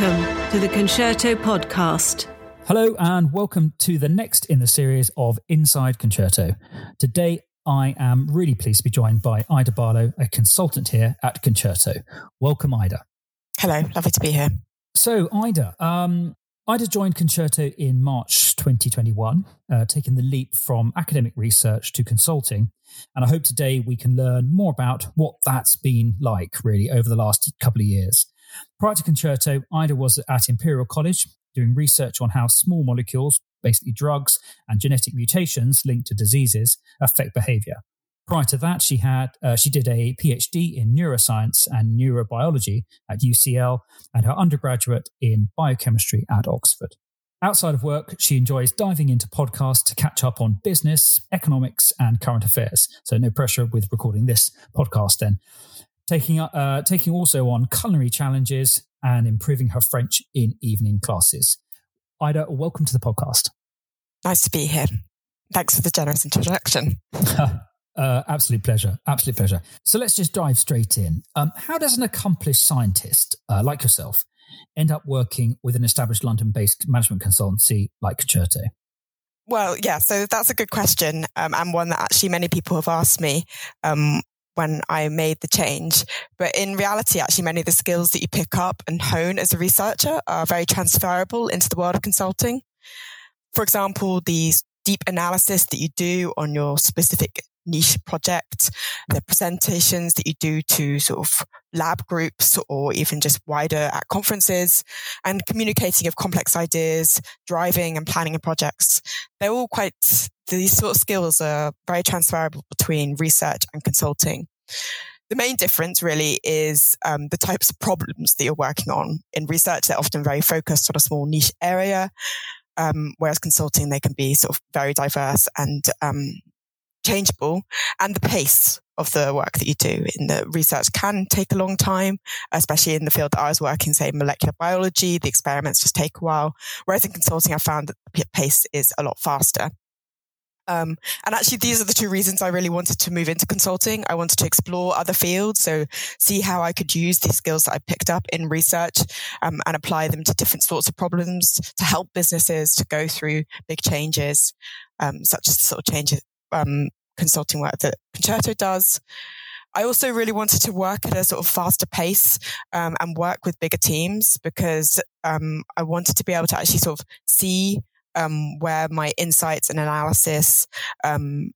Welcome to the Concerto Podcast. Hello, and welcome to the next in the series of Inside Concerto. Today, I am really pleased to be joined by Ida Barlow, a consultant here at Concerto. Welcome, Ida. Hello, lovely to be here. So, Ida, um, Ida joined Concerto in March 2021, uh, taking the leap from academic research to consulting. And I hope today we can learn more about what that's been like, really, over the last couple of years. Prior to Concerto, Ida was at Imperial College doing research on how small molecules, basically drugs, and genetic mutations linked to diseases affect behavior. Prior to that, she had uh, she did a PhD in neuroscience and neurobiology at UCL and her undergraduate in biochemistry at Oxford. Outside of work, she enjoys diving into podcasts to catch up on business, economics, and current affairs. So no pressure with recording this podcast then taking uh, taking also on culinary challenges and improving her French in evening classes. Ida, welcome to the podcast. Nice to be here. Thanks for the generous introduction. uh, absolute pleasure. Absolute pleasure. So let's just dive straight in. Um, how does an accomplished scientist uh, like yourself end up working with an established London based management consultancy like Concerto? Well, yeah, so that's a good question, um, and one that actually many people have asked me. Um, when I made the change. But in reality, actually, many of the skills that you pick up and hone as a researcher are very transferable into the world of consulting. For example, the deep analysis that you do on your specific niche project, the presentations that you do to sort of lab groups or even just wider at conferences and communicating of complex ideas, driving and planning of projects. They're all quite, these sort of skills are very transferable between research and consulting. The main difference really is um, the types of problems that you're working on. In research, they're often very focused on a small niche area, um, whereas consulting, they can be sort of very diverse and um, changeable and the pace of the work that you do in the research can take a long time, especially in the field that I was working, say molecular biology, the experiments just take a while. Whereas in consulting, I found that the pace is a lot faster. Um, and actually, these are the two reasons I really wanted to move into consulting. I wanted to explore other fields, so see how I could use these skills that I picked up in research um, and apply them to different sorts of problems to help businesses to go through big changes, um, such as the sort of changes um, consulting work that Concerto does. I also really wanted to work at a sort of faster pace um, and work with bigger teams because um, I wanted to be able to actually sort of see um, where my insights and analysis um,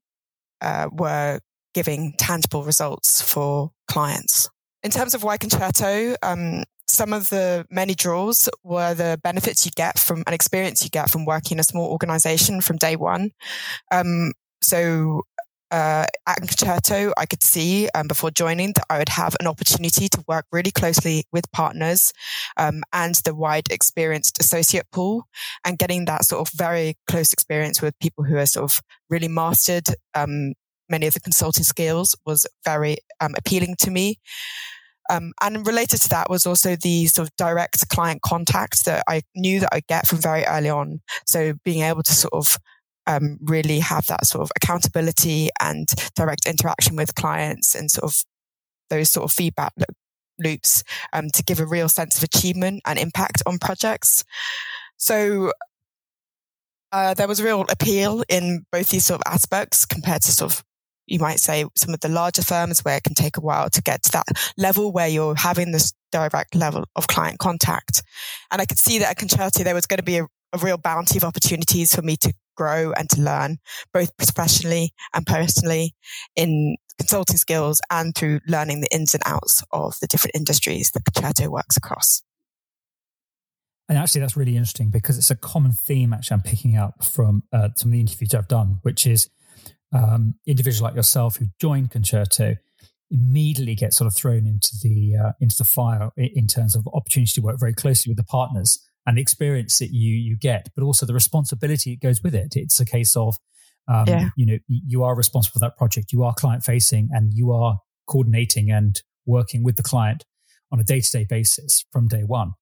uh, were giving tangible results for clients. In terms of why Concerto, um, some of the many draws were the benefits you get from an experience you get from working in a small organization from day one. Um, so uh, at Concerto, I could see um, before joining that I would have an opportunity to work really closely with partners um, and the wide experienced associate pool and getting that sort of very close experience with people who are sort of really mastered um, many of the consulting skills was very um, appealing to me. Um, and related to that was also the sort of direct client contact that I knew that I get from very early on. So being able to sort of um, really have that sort of accountability and direct interaction with clients and sort of those sort of feedback loops um, to give a real sense of achievement and impact on projects. So uh, there was a real appeal in both these sort of aspects compared to sort of you might say some of the larger firms where it can take a while to get to that level where you're having this direct level of client contact. And I could see that at Concerto there was going to be a, a real bounty of opportunities for me to grow and to learn both professionally and personally in consulting skills and through learning the ins and outs of the different industries that Concerto works across. And actually, that's really interesting because it's a common theme actually I'm picking up from uh, some of the interviews I've done, which is um, individuals like yourself who join Concerto immediately get sort of thrown into the uh, into the fire in terms of opportunity to work very closely with the partners and the experience that you you get, but also the responsibility that goes with it. It's a case of um, yeah. you know you are responsible for that project, you are client facing, and you are coordinating and working with the client on a day to day basis from day one.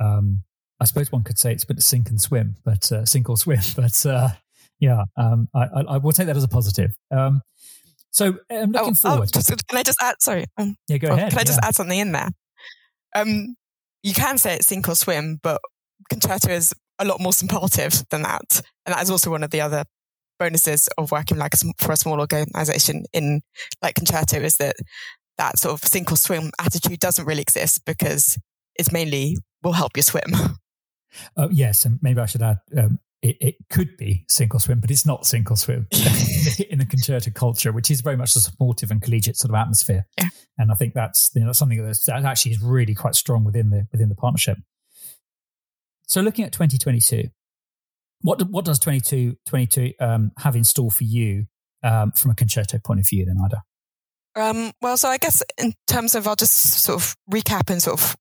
Um, I suppose one could say it's a bit of sink and swim, but uh, sink or swim. But uh, yeah, um, I, I, I, will take that as a positive. Um, so I'm looking oh, oh forward. Oh, just, can I just add? Sorry. Um, yeah, go ahead. Can I just yeah. add something in there? Um, you can say it's sink or swim, but Concerto is a lot more supportive than that. And that is also one of the other bonuses of working like for a small organization in like Concerto is that that sort of sink or swim attitude doesn't really exist because it's mainly will help you swim. Uh, yes, and maybe I should add um, it, it, could be sink or swim, but it's not sink or swim in the concerto culture, which is very much a supportive and collegiate sort of atmosphere. Yeah. And I think that's you know, something that's, that actually is really quite strong within the within the partnership. So looking at 2022, what what does 2022 um, have in store for you um, from a concerto point of view, then, Ida? Um, well, so I guess in terms of, I'll just sort of recap and sort of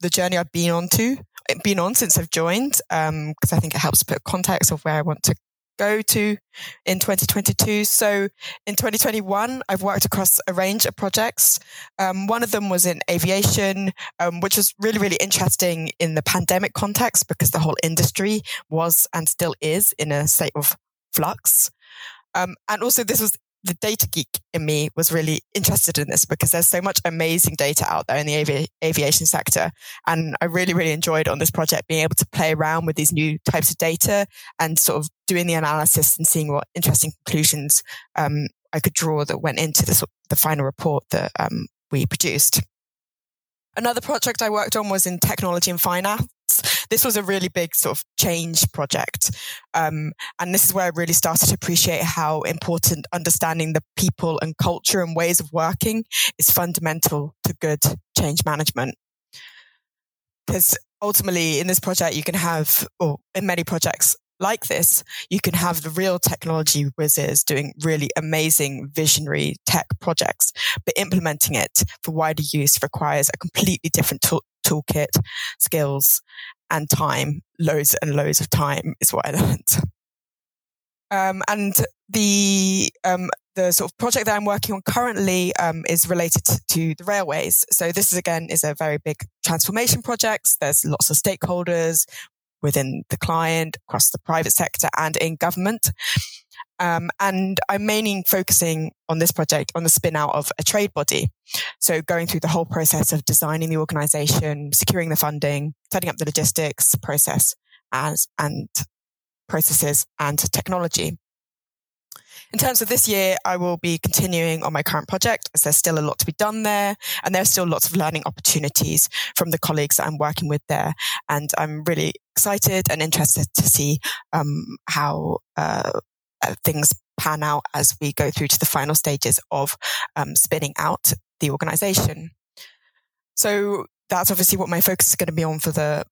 the journey I've been on to, been on since I've joined, because um, I think it helps put context of where I want to go to in 2022. So in 2021, I've worked across a range of projects. Um, one of them was in aviation, um, which was really, really interesting in the pandemic context because the whole industry was and still is in a state of flux. Um, and also this was the data geek in me was really interested in this because there's so much amazing data out there in the avi- aviation sector. And I really, really enjoyed on this project being able to play around with these new types of data and sort of doing the analysis and seeing what interesting conclusions um, I could draw that went into the, the final report that um, we produced. Another project I worked on was in technology and finance. This was a really big sort of change project. Um, and this is where I really started to appreciate how important understanding the people and culture and ways of working is fundamental to good change management. Because ultimately in this project, you can have, or in many projects, like this, you can have the real technology whizzes doing really amazing visionary tech projects, but implementing it for wider use requires a completely different tool- toolkit, skills, and time. Loads and loads of time is what I learned. Um, and the um, the sort of project that I'm working on currently um, is related to, the railways. So this is again is a very big transformation project. There's lots of stakeholders within the client, across the private sector and in government. Um, and I'm mainly focusing on this project on the spin out of a trade body. So going through the whole process of designing the organization, securing the funding, setting up the logistics process as, and processes and technology. In terms of this year, I will be continuing on my current project as there's still a lot to be done there and there's still lots of learning opportunities from the colleagues that I'm working with there. And I'm really excited and interested to see um, how uh, uh, things pan out as we go through to the final stages of um, spinning out the organization. So that's obviously what my focus is going to be on for the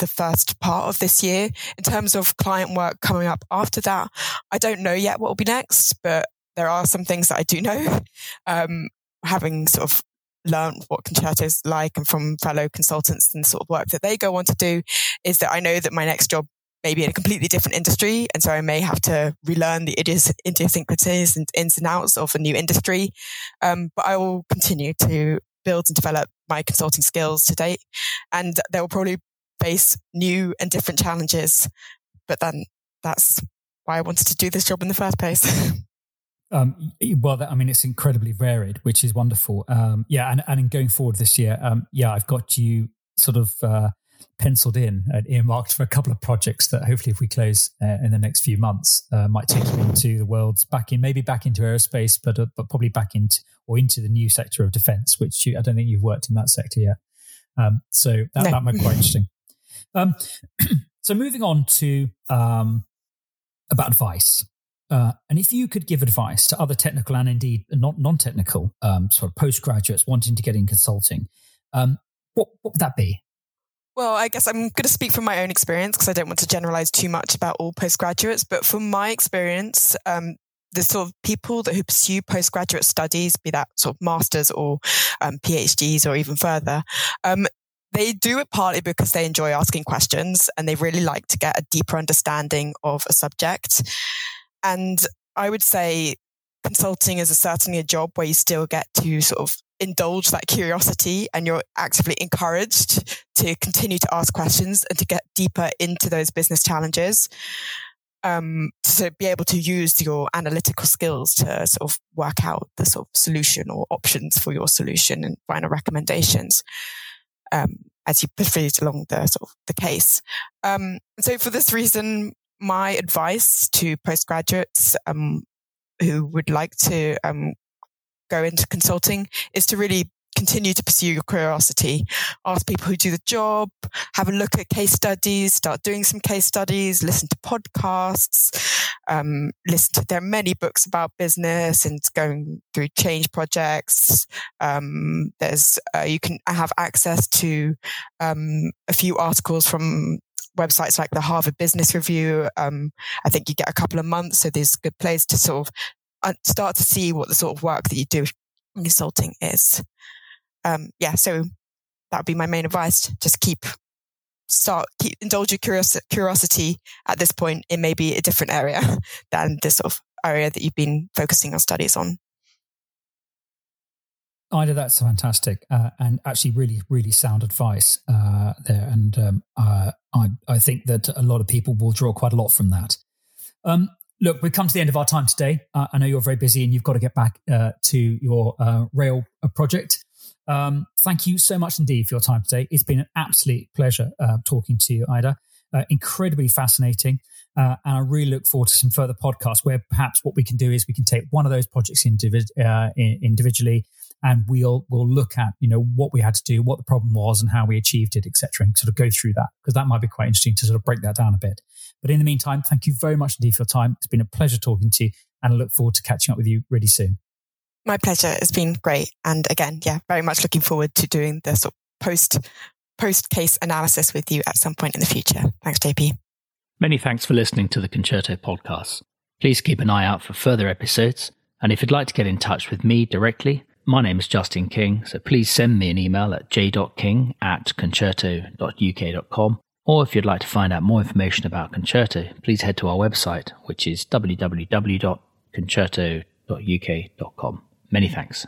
the first part of this year. In terms of client work coming up after that, I don't know yet what will be next, but there are some things that I do know. Um, having sort of learned what concerto is like and from fellow consultants and sort of work that they go on to do is that I know that my next job may be in a completely different industry. And so I may have to relearn the idiosyncrasies and ins and outs of a new industry. Um, but I will continue to build and develop my consulting skills to date. And there will probably face new and different challenges. But then that's why I wanted to do this job in the first place. Um, well, I mean, it's incredibly varied, which is wonderful. Um, yeah, and, and in going forward this year, um, yeah, I've got you sort of uh, penciled in and earmarked for a couple of projects that hopefully, if we close uh, in the next few months, uh, might take you into the world's back in, maybe back into aerospace, but uh, but probably back into or into the new sector of defence, which you, I don't think you've worked in that sector yet. Um, so that, no. that might be quite interesting. Um, so moving on to um, about advice. Uh, and if you could give advice to other technical and indeed not non-technical um, sort of postgraduates wanting to get in consulting, um, what, what would that be? Well, I guess I'm going to speak from my own experience because I don't want to generalize too much about all postgraduates. But from my experience, um, the sort of people that who pursue postgraduate studies, be that sort of masters or um, PhDs or even further, um, they do it partly because they enjoy asking questions and they really like to get a deeper understanding of a subject. And I would say consulting is a, certainly a job where you still get to sort of indulge that curiosity and you're actively encouraged to continue to ask questions and to get deeper into those business challenges. Um, to be able to use your analytical skills to sort of work out the sort of solution or options for your solution and final recommendations. Um, as you proceed along the sort of the case. Um, so for this reason, my advice to postgraduates um, who would like to um, go into consulting is to really continue to pursue your curiosity. Ask people who do the job, have a look at case studies, start doing some case studies, listen to podcasts, um, listen to, there are many books about business and going through change projects. Um, there's, uh, you can have access to, um, a few articles from websites like the Harvard Business Review. Um, I think you get a couple of months. So there's a good place to sort of uh, start to see what the sort of work that you do in consulting is um, yeah, so that would be my main advice. Just keep, start, keep, indulge your curios- curiosity at this point in maybe a different area than this sort of area that you've been focusing your studies on. Ida, that's fantastic, uh, and actually, really, really sound advice uh, there. And um, uh, I, I think that a lot of people will draw quite a lot from that. Um, look, we've come to the end of our time today. Uh, I know you're very busy, and you've got to get back uh, to your uh, rail project. Um, thank you so much indeed for your time today. It's been an absolute pleasure uh, talking to you, Ida. Uh, incredibly fascinating. Uh, and I really look forward to some further podcasts where perhaps what we can do is we can take one of those projects individ- uh, individually and we'll we'll look at you know what we had to do, what the problem was, and how we achieved it, etc. And sort of go through that because that might be quite interesting to sort of break that down a bit. But in the meantime, thank you very much indeed for your time. It's been a pleasure talking to you, and I look forward to catching up with you really soon. My pleasure. It's been great. And again, yeah, very much looking forward to doing the sort of post post case analysis with you at some point in the future. Thanks, JP. Many thanks for listening to the Concerto podcast. Please keep an eye out for further episodes. And if you'd like to get in touch with me directly, my name is Justin King, so please send me an email at j.king at concerto.uk.com. Or if you'd like to find out more information about Concerto, please head to our website, which is www.concerto.uk.com. Many thanks.